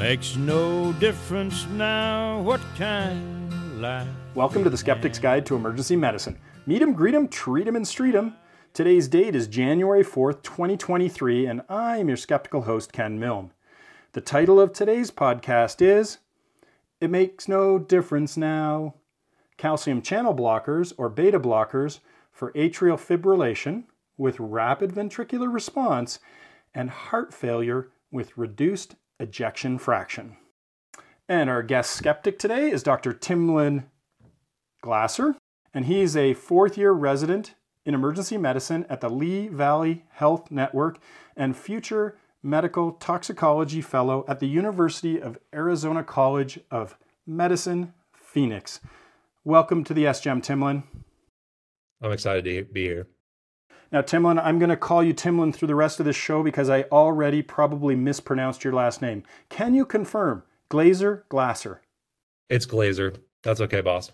Makes no difference now what kind of life. Welcome to the Skeptic's Guide to Emergency Medicine. Meet 'em, greet 'em, treat 'em, and street 'em. Today's date is January 4th, 2023, and I'm your skeptical host, Ken Milne. The title of today's podcast is It Makes No Difference Now Calcium Channel Blockers or Beta Blockers for Atrial Fibrillation with Rapid Ventricular Response and Heart Failure with Reduced Ejection Fraction. And our guest skeptic today is Dr. Timlin Glasser, and he's a fourth year resident in emergency medicine at the Lehigh Valley Health Network and future medical toxicology fellow at the University of Arizona College of Medicine, Phoenix. Welcome to the SGEM, Timlin. I'm excited to be here. Now, Timlin, I'm going to call you Timlin through the rest of this show because I already probably mispronounced your last name. Can you confirm Glazer Glasser? It's Glazer. That's okay, boss.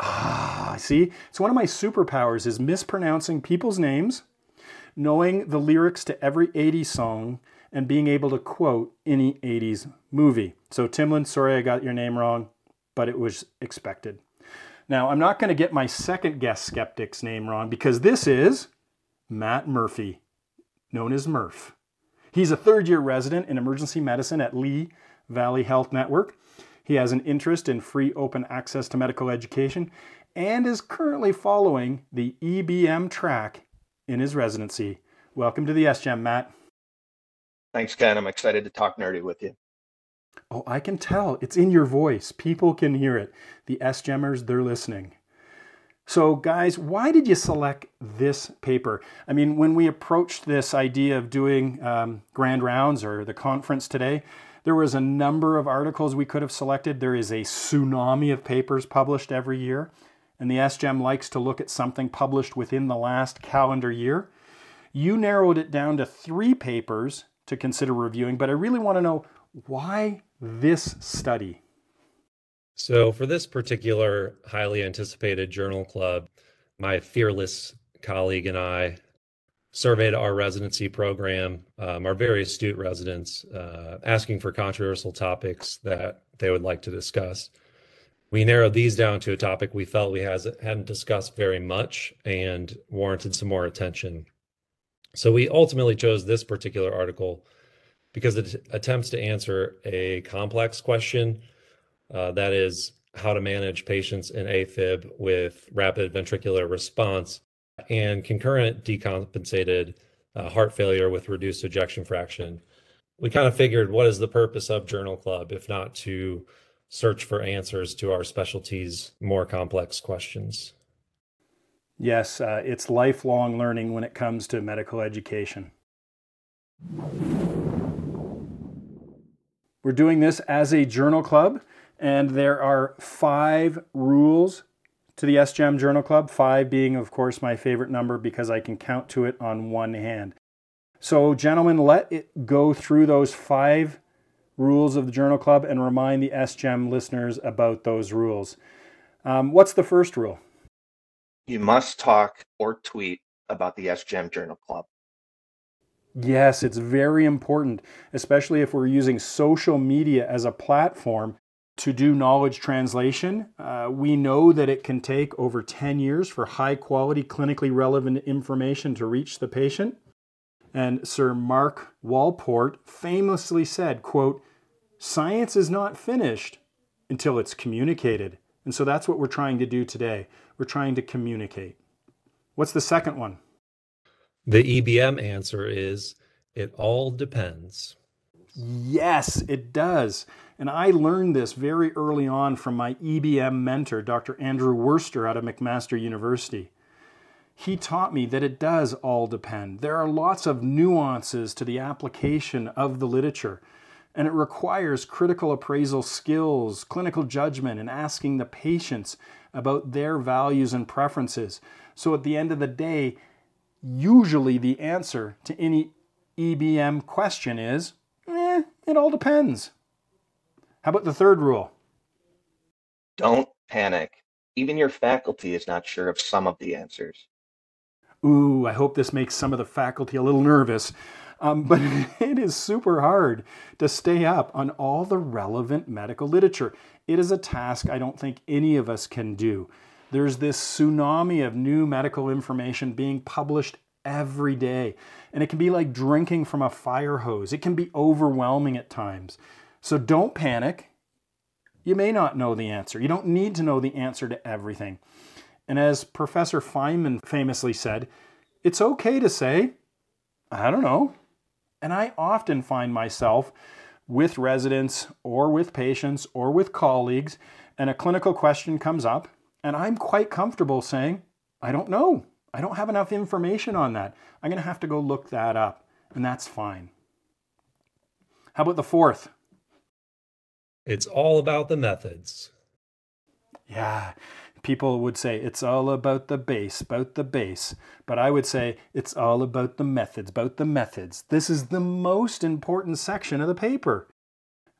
Ah, see? it's one of my superpowers is mispronouncing people's names, knowing the lyrics to every 80s song, and being able to quote any 80s movie. So Timlin, sorry I got your name wrong, but it was expected. Now, I'm not going to get my second guest skeptic's name wrong because this is Matt Murphy, known as Murph. He's a third year resident in emergency medicine at Lehigh Valley Health Network. He has an interest in free open access to medical education and is currently following the EBM track in his residency. Welcome to the SGEM, Matt. Thanks, Ken. I'm excited to talk nerdy with you. Oh, I can tell. It's in your voice. People can hear it. The SGEMers, they're listening. So, guys, why did you select this paper? I mean, when we approached this idea of doing um, grand rounds or the conference today, there was a number of articles we could have selected. There is a tsunami of papers published every year, and the SGEM likes to look at something published within the last calendar year. You narrowed it down to three papers to consider reviewing, but I really want to know why this study? So, for this particular highly anticipated journal club, my fearless colleague and I surveyed our residency program, um, our very astute residents, uh, asking for controversial topics that they would like to discuss. We narrowed these down to a topic we felt we has, hadn't discussed very much and warranted some more attention. So we ultimately chose this particular article because it attempts to answer a complex question uh, that is how to manage patients in AFib with rapid ventricular response and concurrent decompensated uh, heart failure with reduced ejection fraction. We kind of figured what is the purpose of Journal Club if not to search for answers to our specialties' more complex questions? Yes, uh, it's lifelong learning when it comes to medical education. We're doing this as a journal club, and there are five rules to the SGEM Journal Club, five being, of course, my favorite number because I can count to it on one hand. So, gentlemen, let it go through those five rules of the Journal Club and remind the SGEM listeners about those rules. Um, what's the first rule? You must talk or tweet about the SGEM Journal Club. Yes, it's very important, especially if we're using social media as a platform to do knowledge translation. Uh, we know that it can take over 10 years for high quality, clinically relevant information to reach the patient. And Sir Mark Walport famously said, quote, science is not finished until it's communicated. And so that's what we're trying to do today. We're trying to communicate. What's the second one? The EBM answer is it all depends. Yes, it does. And I learned this very early on from my EBM mentor, Dr. Andrew Worster out of McMaster University. He taught me that it does all depend. There are lots of nuances to the application of the literature, and it requires critical appraisal skills, clinical judgment, and asking the patients about their values and preferences. So at the end of the day, usually the answer to any EBM question is, it all depends. How about the third rule? Don't panic. Even your faculty is not sure of some of the answers. Ooh, I hope this makes some of the faculty a little nervous. Um, but it is super hard to stay up on all the relevant medical literature. It is a task I don't think any of us can do. There's this tsunami of new medical information being published every day, and it can be like drinking from a fire hose. It can be overwhelming at times. So don't panic. You may not know the answer. You don't need to know the answer to everything. And as Professor Feynman famously said, it's okay to say, I don't know. And I often find myself with residents or with patients or with colleagues, and a clinical question comes up, and I'm quite comfortable saying, I don't know. I don't have enough information on that. I'm going to have to go look that up, and that's fine. How about the fourth? It's all about the methods. Yeah, people would say it's all about the base, about the base. But I would say it's all about the methods, about the methods. This is the most important section of the paper.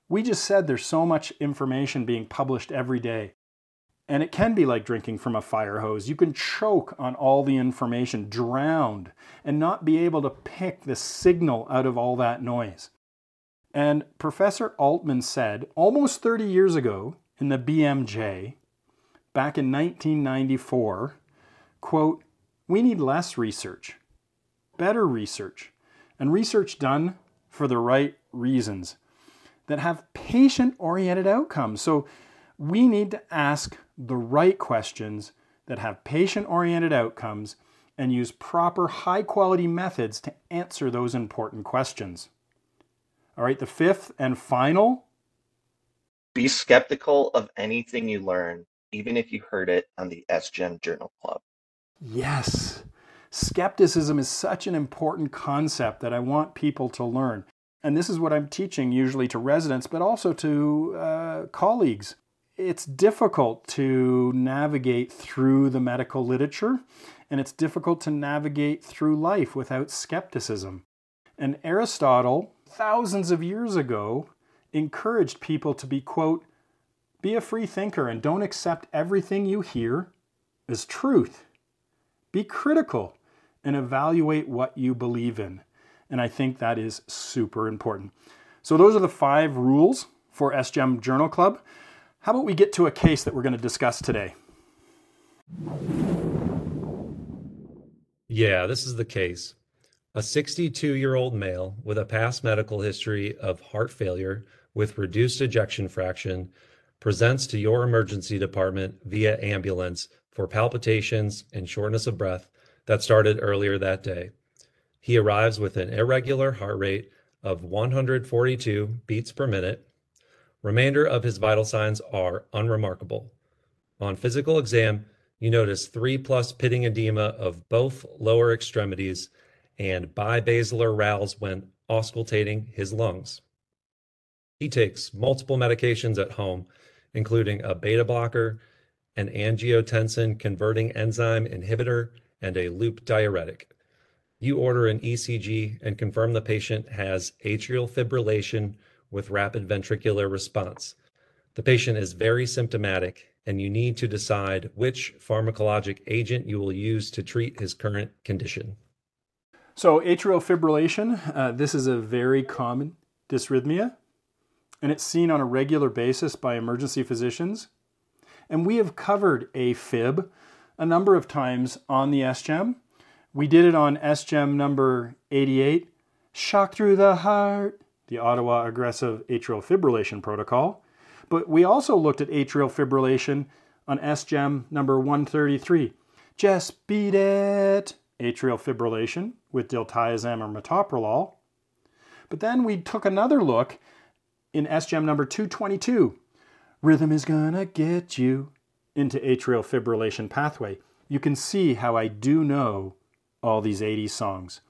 We just said there's so much information being published every day. And it can be like drinking from a fire hose. You can choke on all the information, drowned, and not be able to pick the signal out of all that noise. And Professor Altman said almost 30 years ago in the BMJ back in 1994, quote, we need less research, better research, and research done for the right reasons that have patient oriented outcomes. So we need to ask the right questions that have patient oriented outcomes and use proper high quality methods to answer those important questions. All right, the fifth and final be skeptical of anything you learn even if you heard it on the SGEM Journal Club. Yes. Skepticism is such an important concept that I want people to learn. And this is what I'm teaching usually to residents, but also to uh, colleagues. It's difficult to navigate through the medical literature, and it's difficult to navigate through life without skepticism. And Aristotle, thousands of years ago, encouraged people to be, quote, be a free thinker and don't accept everything you hear as truth. Be critical and evaluate what you believe in. And I think that is super important. So, those are the five rules for SGEM Journal Club. How about we get to a case that we're going to discuss today? Yeah, this is the case. A 62 year old male with a past medical history of heart failure with reduced ejection fraction presents to your emergency department via ambulance for palpitations and shortness of breath that started earlier that day. He arrives with an irregular heart rate of 142 beats per minute. Remainder of his vital signs are unremarkable. On physical exam, you notice 3 plus pitting edema of both lower extremities and bibasilar rales when auscultating his lungs. He takes multiple medications at home including a beta blocker, an angiotensin converting enzyme inhibitor, and a loop diuretic. You order an ECG and confirm the patient has atrial fibrillation with rapid ventricular response. The patient is very symptomatic, and you need to decide which pharmacologic agent you will use to treat his current condition. So, atrial fibrillation, uh, this is a very common dysrhythmia and it's seen on a regular basis by emergency physicians. And we have covered AFib a number of times on the SGEM. We did it on SGEM number 88, Shock Through the Heart, the Ottawa Aggressive Atrial Fibrillation Protocol. But we also looked at atrial fibrillation on SGEM number 133, Just Beat It, atrial fibrillation with diltiazem or metoprolol. But then we took another look in SGEM number 222, Rhythm is gonna get you into atrial fibrillation pathway. You can see how I do know all these 80s songs.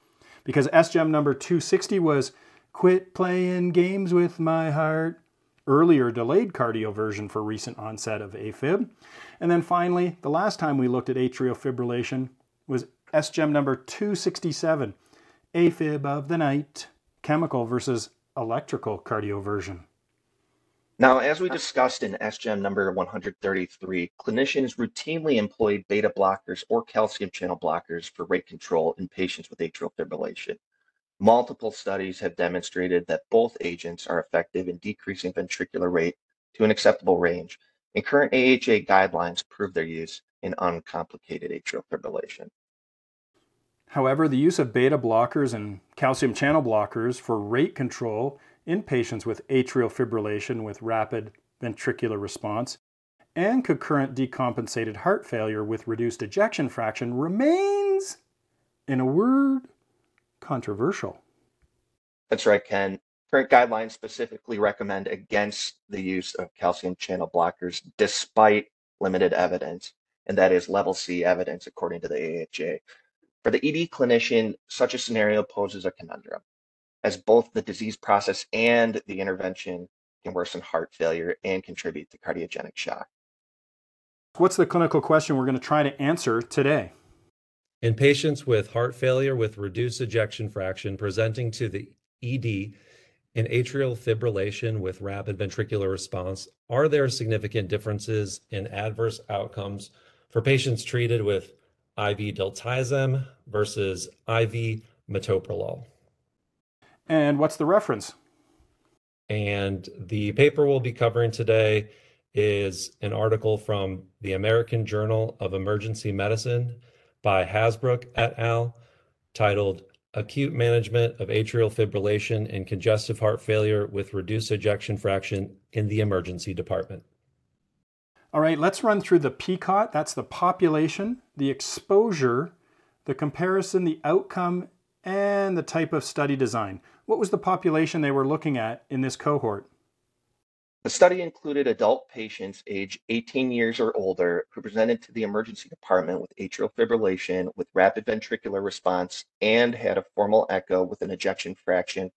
Because SGEM number 260 was Quit Playing Games with My Heart, earlier delayed cardioversion for recent onset of AFib. And then finally, the last time we looked at atrial fibrillation was SGEM number 267, AFib of the night, chemical versus electrical cardioversion. Now, as we discussed in SGEM number 133, clinicians routinely employ beta blockers or calcium channel blockers for rate control in patients with atrial fibrillation. Multiple studies have demonstrated that both agents are effective in decreasing ventricular rate to an acceptable range, and current AHA guidelines prove their use in uncomplicated atrial fibrillation. However, the use of beta blockers and calcium channel blockers for rate control in patients with atrial fibrillation with rapid ventricular response and concurrent decompensated heart failure with reduced ejection fraction remains, in a word, controversial. That's right, Ken. Current guidelines specifically recommend against the use of calcium channel blockers despite limited evidence, and that is level C evidence according to the AHA. For the ED clinician, such a scenario poses a conundrum, as both the disease process and the intervention can worsen heart failure and contribute to cardiogenic shock. What's the clinical question we're going to try to answer today? In patients with heart failure with reduced ejection fraction presenting to the ED in atrial fibrillation with rapid ventricular response, are there significant differences in adverse outcomes for patients treated with IV diltiazem versus IV metoprolol? And what's the reference? And the paper we'll be covering today is an article from the American Journal of Emergency Medicine by Hasbrouck et al., titled Acute Management of Atrial Fibrillation and Congestive Heart Failure with Reduced Ejection Fraction in the Emergency Department. All right, let's run through the PCOT. That's the population, the exposure, the comparison, the outcome, and the type of study design. What was the population they were looking at in this cohort? The study included adult patients aged 18 years or older who presented to the emergency department with atrial fibrillation with rapid ventricular response and had a formal echo with an ejection fraction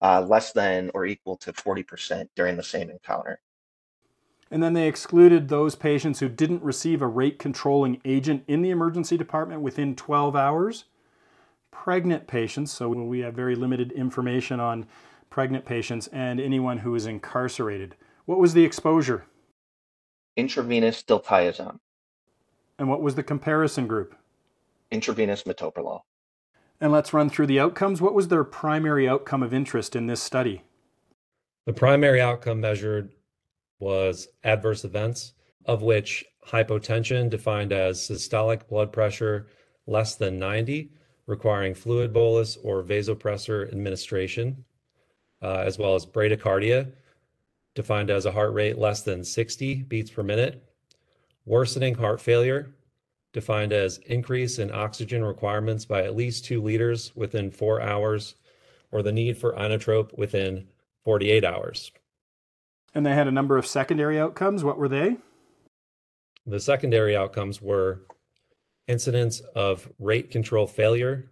uh, less than or equal to 40% during the same encounter. And then they excluded those patients who didn't receive a rate controlling agent in the emergency department within 12 hours. Pregnant patients, so we have very limited information on pregnant patients, and anyone who is incarcerated. What was the exposure? Intravenous diltiazem. And what was the comparison group? Intravenous metoprolol. And let's run through the outcomes. What was their primary outcome of interest in this study? The primary outcome measured was adverse events, of which hypotension, defined as systolic blood pressure less than 90, requiring fluid bolus or vasopressor administration, uh, as well as bradycardia, defined as a heart rate less than 60 beats per minute, worsening heart failure, defined as increase in oxygen requirements by at least two liters within four hours, or the need for inotrope within 48 hours. And they had a number of secondary outcomes. What were they? The secondary outcomes were incidence of rate control failure,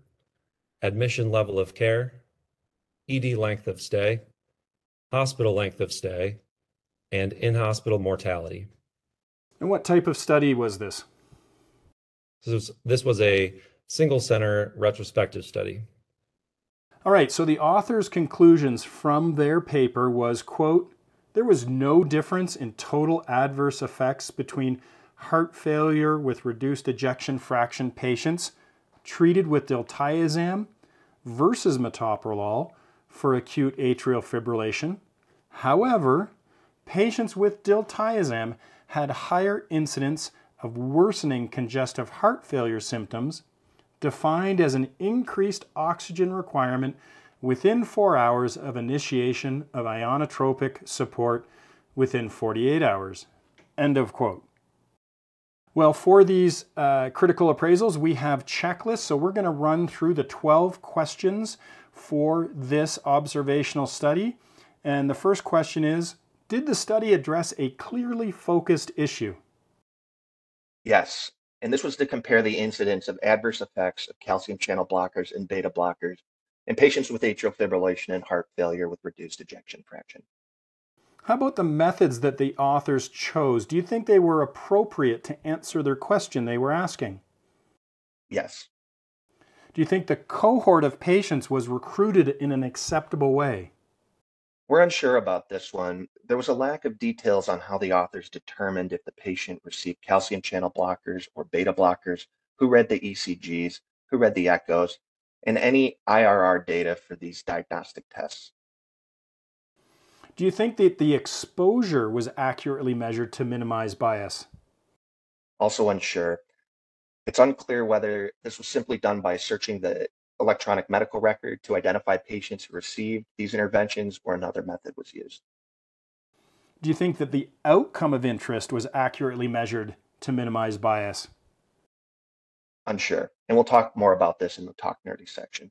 admission level of care, ED length of stay, hospital length of stay, and in hospital mortality. And what type of study was this? This was, this was a single center retrospective study. All right, so the author's conclusions from their paper was quote, there was no difference in total adverse effects between heart failure with reduced ejection fraction patients treated with diltiazem versus metoprolol for acute atrial fibrillation. However, patients with diltiazem had higher incidence of worsening congestive heart failure symptoms, defined as an increased oxygen requirement within four hours of initiation of inotropic support within 48 hours. End of quote. Well, for these uh, critical appraisals, we have checklists. So we're going to run through the 12 questions for this observational study. And the first question is Did the study address a clearly focused issue? Yes. And this was to compare the incidence of adverse effects of calcium channel blockers and beta blockers in patients with atrial fibrillation and heart failure with reduced ejection fraction. How about the methods that the authors chose? Do you think they were appropriate to answer their question they were asking? Yes. Do you think the cohort of patients was recruited in an acceptable way? We're unsure about this one. There was a lack of details on how the authors determined if the patient received calcium channel blockers or beta blockers, who read the ECGs, who read the echoes, and any IRR data for these diagnostic tests. Do you think that the exposure was accurately measured to minimize bias? Also unsure. It's unclear whether this was simply done by searching the electronic medical record to identify patients who received these interventions or another method was used. Do you think that the outcome of interest was accurately measured to minimize bias? Unsure. And we'll talk more about this in the Talk Nerdy section.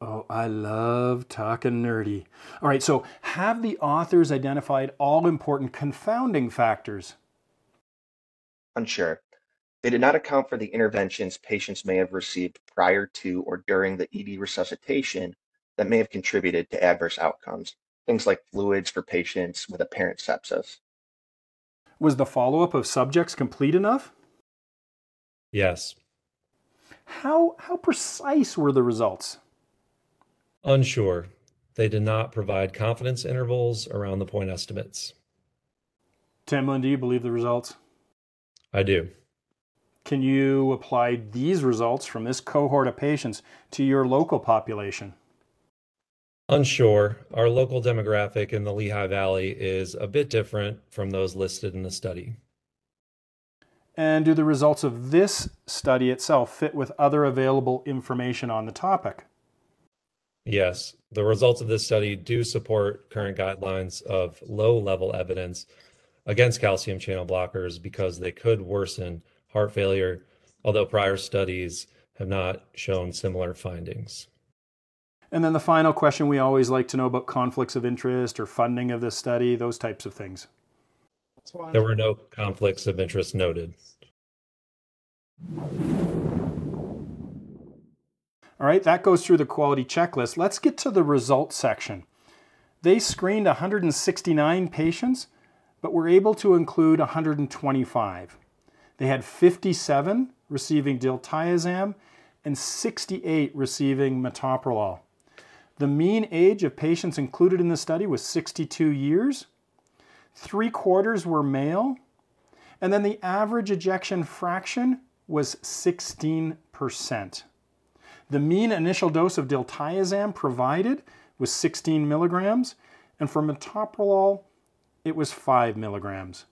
Oh, I love talking nerdy. All right, so have the authors identified all important confounding factors? Unsure. They did not account for the interventions patients may have received prior to or during the ED resuscitation that may have contributed to adverse outcomes, things like fluids for patients with apparent sepsis. Was the follow up of subjects complete enough? Yes. How, how precise were the results? Unsure. They did not provide confidence intervals around the point estimates. Timlin, do you believe the results? I do. Can you apply these results from this cohort of patients to your local population? Unsure. Our local demographic in the Lehigh Valley is a bit different from those listed in the study. And do the results of this study itself fit with other available information on the topic? Yes, the results of this study do support current guidelines of low level evidence against calcium channel blockers because they could worsen heart failure, although prior studies have not shown similar findings. And then the final question we always like to know about conflicts of interest or funding of this study, those types of things. There were no conflicts of interest noted. All right, that goes through the quality checklist. Let's get to the results section. They screened 169 patients, but were able to include 125. They had 57 receiving diltiazem and 68 receiving metoprolol. The mean age of patients included in the study was 62 years. Three quarters were male. And then the average ejection fraction was 16%. The mean initial dose of diltiazem provided was 16 milligrams, and for metoprolol, it was 5 milligrams.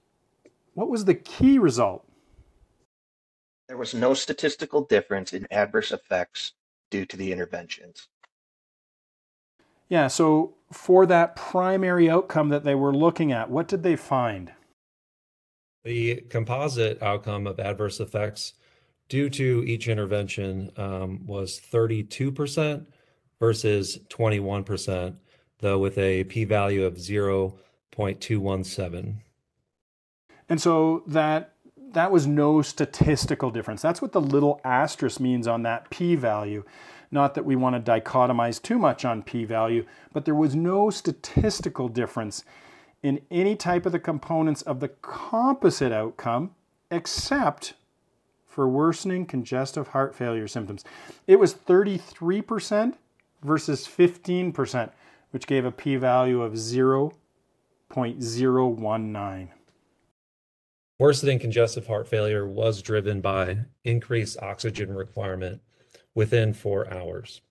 What was the key result? There was no statistical difference in adverse effects due to the interventions. Yeah, so for that primary outcome that they were looking at, what did they find? The composite outcome of adverse effects due to each intervention um, was 32% versus 21%, though with a p value of 0.217. And so that that was no statistical difference. That's what the little asterisk means on that p value. Not that we want to dichotomize too much on p value, but there was no statistical difference in any type of the components of the composite outcome except for worsening congestive heart failure symptoms. It was 33% versus 15%, which gave a p value of 0.019. Worsening congestive heart failure was driven by increased oxygen requirement within four hours.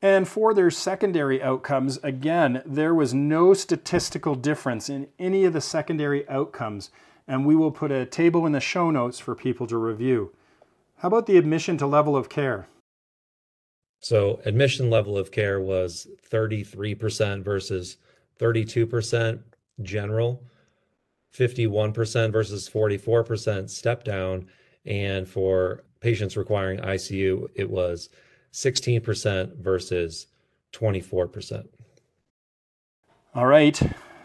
And for their secondary outcomes, again, there was no statistical difference in any of the secondary outcomes and we will put a table in the show notes for people to review. How about the admission to level of care? So, admission level of care was 33% versus 32% general, 51% versus 44% step down, and for patients requiring ICU, it was 16% versus 24%. All right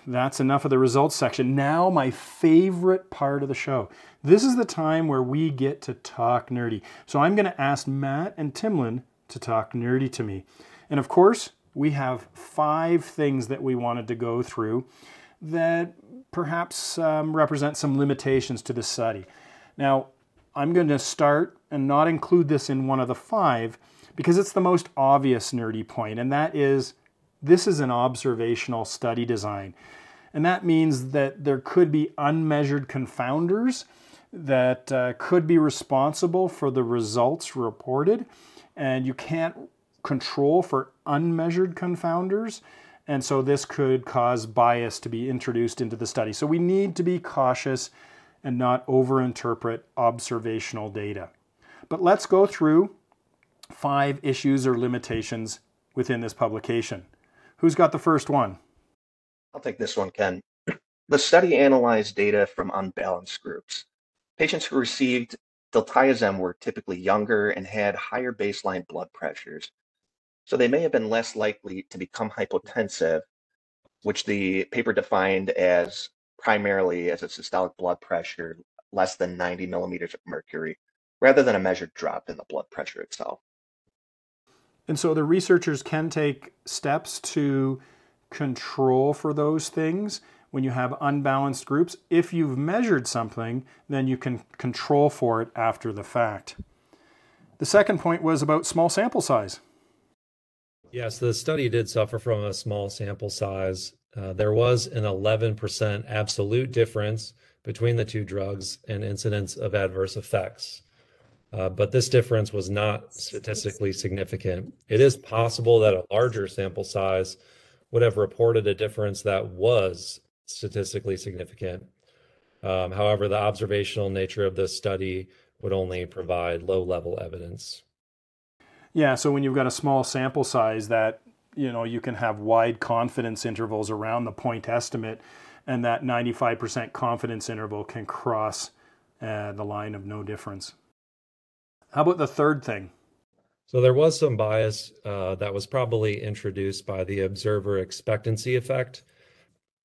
that's enough of the results section. Now, my favorite part of the show. This is the time where we get to talk nerdy. So I'm going to ask Matt and Timlin to talk nerdy to me. And of course, we have five things that we wanted to go through that perhaps um, represent some limitations to the study. Now, I'm going to start and not include this in one of the five because it's the most obvious nerdy point, and that is this is an observational study design. And that means that there could be unmeasured confounders that uh, could be responsible for the results reported, and you can't control for unmeasured confounders. And so this could cause bias to be introduced into the study. So we need to be cautious and not overinterpret observational data. But let's go through five issues or limitations within this publication. Who's got the first one? I'll take this one, Ken. The study analyzed data from unbalanced groups. Patients who received diltiazem were typically younger and had higher baseline blood pressures. So they may have been less likely to become hypotensive, which the paper defined as primarily as a systolic blood pressure less than 90 millimeters of mercury, rather than a measured drop in the blood pressure itself. And so the researchers can take steps to control for those things when you have unbalanced groups. If you've measured something, then you can control for it after the fact. The second point was about small sample size. Yes, the study did suffer from a small sample size. Uh, there was an 11% absolute difference between the two drugs and incidence of adverse effects. Uh, but this difference was not statistically significant. It is possible that a larger sample size would have reported a difference that was statistically significant. Um, however, the observational nature of this study would only provide low level evidence. Yeah, so when you've got a small sample size that you know you can have wide confidence intervals around the point estimate and that 95% confidence interval can cross uh, the line of no difference. How about the third thing? So there was some bias uh, that was probably introduced by the observer expectancy effect.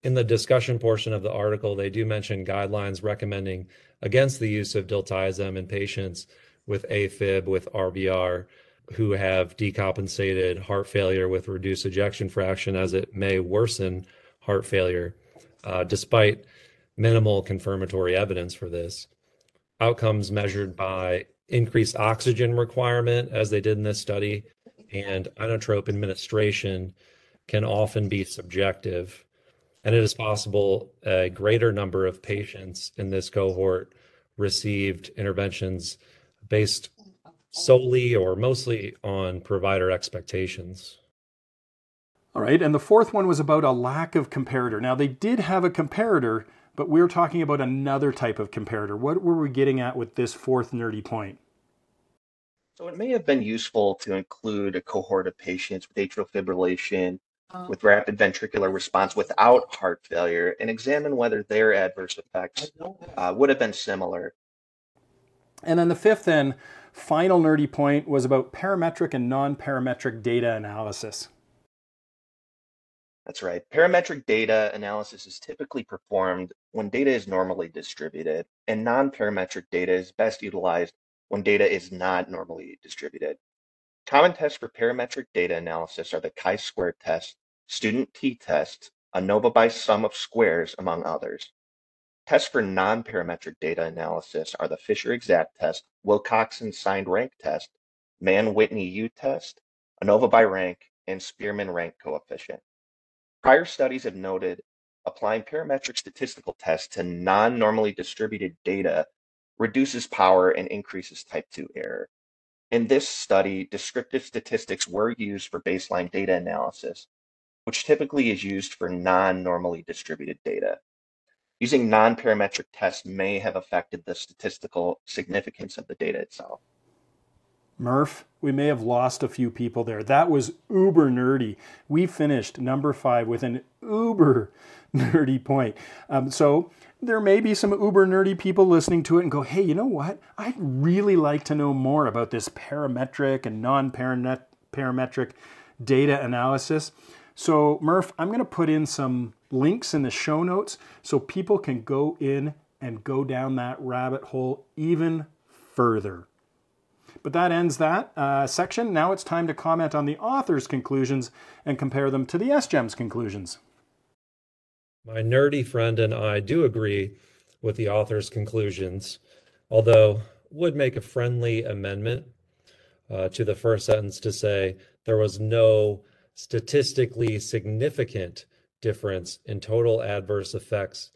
In the discussion portion of the article, they do mention guidelines recommending against the use of diltiazem in patients with AFib with RVR who have decompensated heart failure with reduced ejection fraction as it may worsen heart failure, uh, despite minimal confirmatory evidence for this. Outcomes measured by increased oxygen requirement, as they did in this study, and inotrope administration can often be subjective. And it is possible a greater number of patients in this cohort received interventions based solely or mostly on provider expectations. All right, and the fourth one was about a lack of comparator. Now, they did have a comparator, but we are talking about another type of comparator. What were we getting at with this fourth nerdy point? So it may have been useful to include a cohort of patients with atrial fibrillation uh, with rapid ventricular response without heart failure and examine whether their adverse effects uh, would have been similar. And then the fifth and final nerdy point was about parametric and non parametric data analysis. That's right. Parametric data analysis is typically performed when data is normally distributed, and non parametric data is best utilized when data is not normally distributed. Common tests for parametric data analysis are the chi-square test, student t-test, ANOVA by sum of squares, among others. Tests for non-parametric data analysis are the Fisher-Exact test, Wilcoxon signed rank test, Mann-Whitney U test, ANOVA by rank, and Spearman rank coefficient. Prior studies have noted applying parametric statistical tests to non-normally distributed data reduces power and increases type 2 error. In this study, descriptive statistics were used for baseline data analysis, which typically is used for non-normally distributed data. Using non-parametric tests may have affected the statistical significance of the data itself. Murph, we may have lost a few people there. That was uber nerdy. We finished number five with an uber nerdy point. Um, so there may be some uber nerdy people listening to it and go, hey, you know what? I'd really like to know more about this parametric and non parametric data analysis. So, Murph, I'm going to put in some links in the show notes so people can go in and go down that rabbit hole even further. But that ends that uh, section. Now it's time to comment on the author's conclusions and compare them to the SGEM's conclusions. My nerdy friend and I do agree with the author's conclusions, although would make a friendly amendment uh, to the first sentence to say there was no statistically significant difference in total adverse effects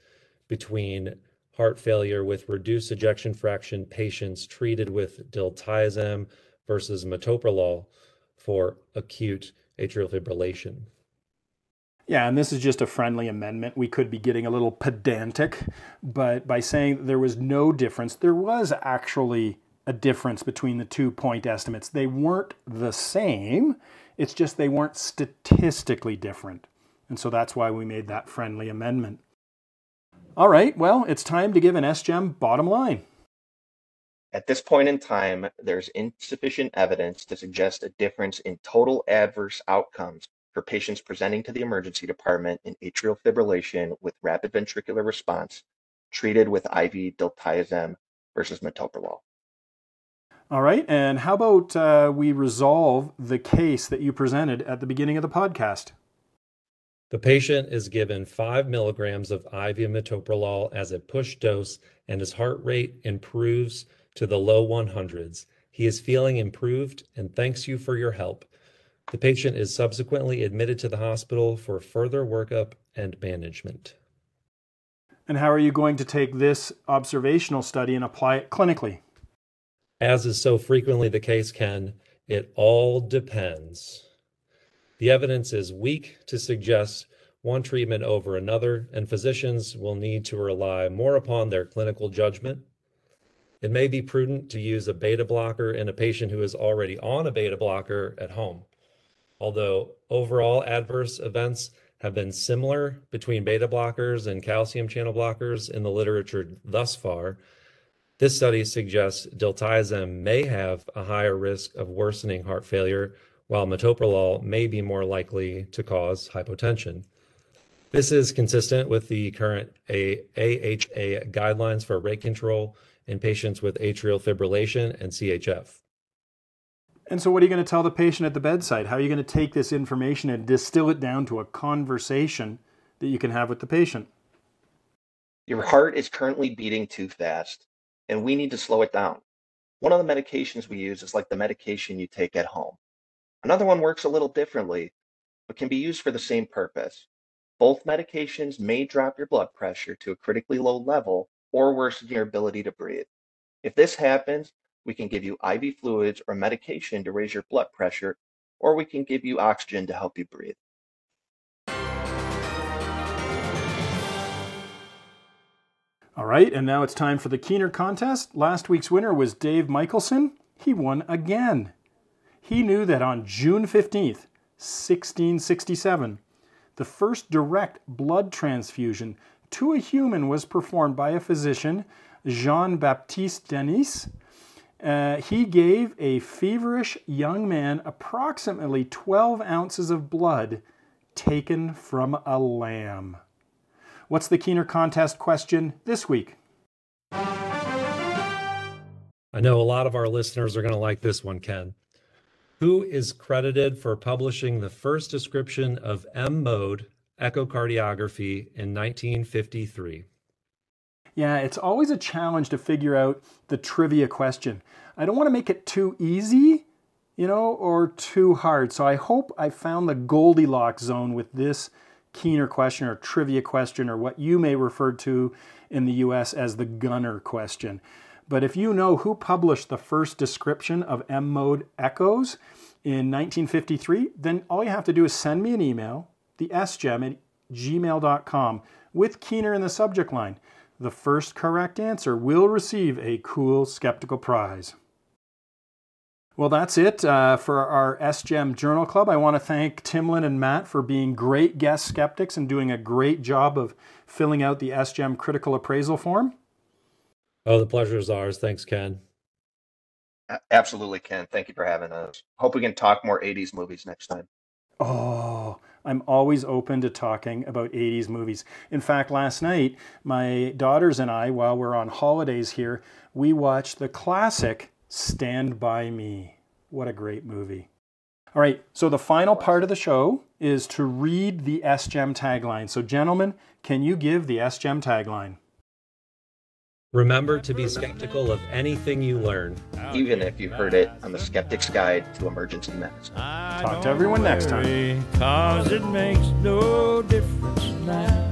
between heart failure with reduced ejection fraction patients treated with diltiazem versus metoprolol for acute atrial fibrillation. Yeah, and this is just a friendly amendment. We could be getting a little pedantic, but by saying there was no difference, there was actually a difference between the two point estimates. They weren't the same, it's just they weren't statistically different. And so that's why we made that friendly amendment. All right, well, it's time to give an SGEM bottom line. At this point in time, there's insufficient evidence to suggest a difference in total adverse outcomes for patients presenting to the emergency department in atrial fibrillation with rapid ventricular response treated with IV diltiazem versus metoprolol. All right, and how about uh, we resolve the case that you presented at the beginning of the podcast? The patient is given 5 milligrams of IV metoprolol as a push dose, and his heart rate improves to the low 100s. He is feeling improved and thanks you for your help. The patient is subsequently admitted to the hospital for further workup and management. And how are you going to take this observational study and apply it clinically? As is so frequently the case, Ken, it all depends. The evidence is weak to suggest one treatment over another, and physicians will need to rely more upon their clinical judgment. It may be prudent to use a beta blocker in a patient who is already on a beta blocker at home. Although overall adverse events have been similar between beta blockers and calcium channel blockers in the literature thus far, this study suggests diltiazem may have a higher risk of worsening heart failure while metoprolol may be more likely to cause hypotension. This is consistent with the current AHA guidelines for rate control in patients with atrial fibrillation and CHF. And so, what are you going to tell the patient at the bedside? How are you going to take this information and distill it down to a conversation that you can have with the patient? Your heart is currently beating too fast, and we need to slow it down. One of the medications we use is like the medication you take at home. Another one works a little differently, but can be used for the same purpose. Both medications may drop your blood pressure to a critically low level or worsen your ability to breathe. If this happens, we can give you IV fluids or medication to raise your blood pressure, or we can give you oxygen to help you breathe. All right, and now it's time for the Keener contest. Last week's winner was Dave Michelson. He won again. He knew that on June 15th, 1667, the first direct blood transfusion to a human was performed by a physician, Jean Baptiste Denis. Uh, he gave a feverish young man approximately 12 ounces of blood taken from a lamb. What's the Keener contest question this week? I know a lot of our listeners are going to like this one, Ken who is credited for publishing the first description of M mode echocardiography in 1953. Yeah, it's always a challenge to figure out the trivia question. I don't want to make it too easy, you know, or too hard. So I hope I found the Goldilocks zone with this keener question or trivia question or what you may refer to in the US as the gunner question. But if you know who published the first description of M mode echoes in 1953, then all you have to do is send me an email, the sgem at gmail.com, with Keener in the subject line. The first correct answer will receive a cool skeptical prize. Well, that's it uh, for our SGEM Journal Club. I want to thank Timlin and Matt for being great guest skeptics and doing a great job of filling out the SGEM critical appraisal form. Oh, the pleasure is ours. Thanks, Ken. Absolutely, Ken. Thank you for having us. Hope we can talk more 80s movies next time. Oh, I'm always open to talking about 80s movies. In fact, last night, my daughters and I, while we're on holidays here, we watched the classic Stand By Me. What a great movie. All right, so the final part of the show is to read the SGEM tagline. So, gentlemen, can you give the SGEM tagline? Remember to be skeptical of anything you learn, even if you heard it on the Skeptic's Guide to Emergency Medicine. Talk to everyone next time. Cause it makes no difference now.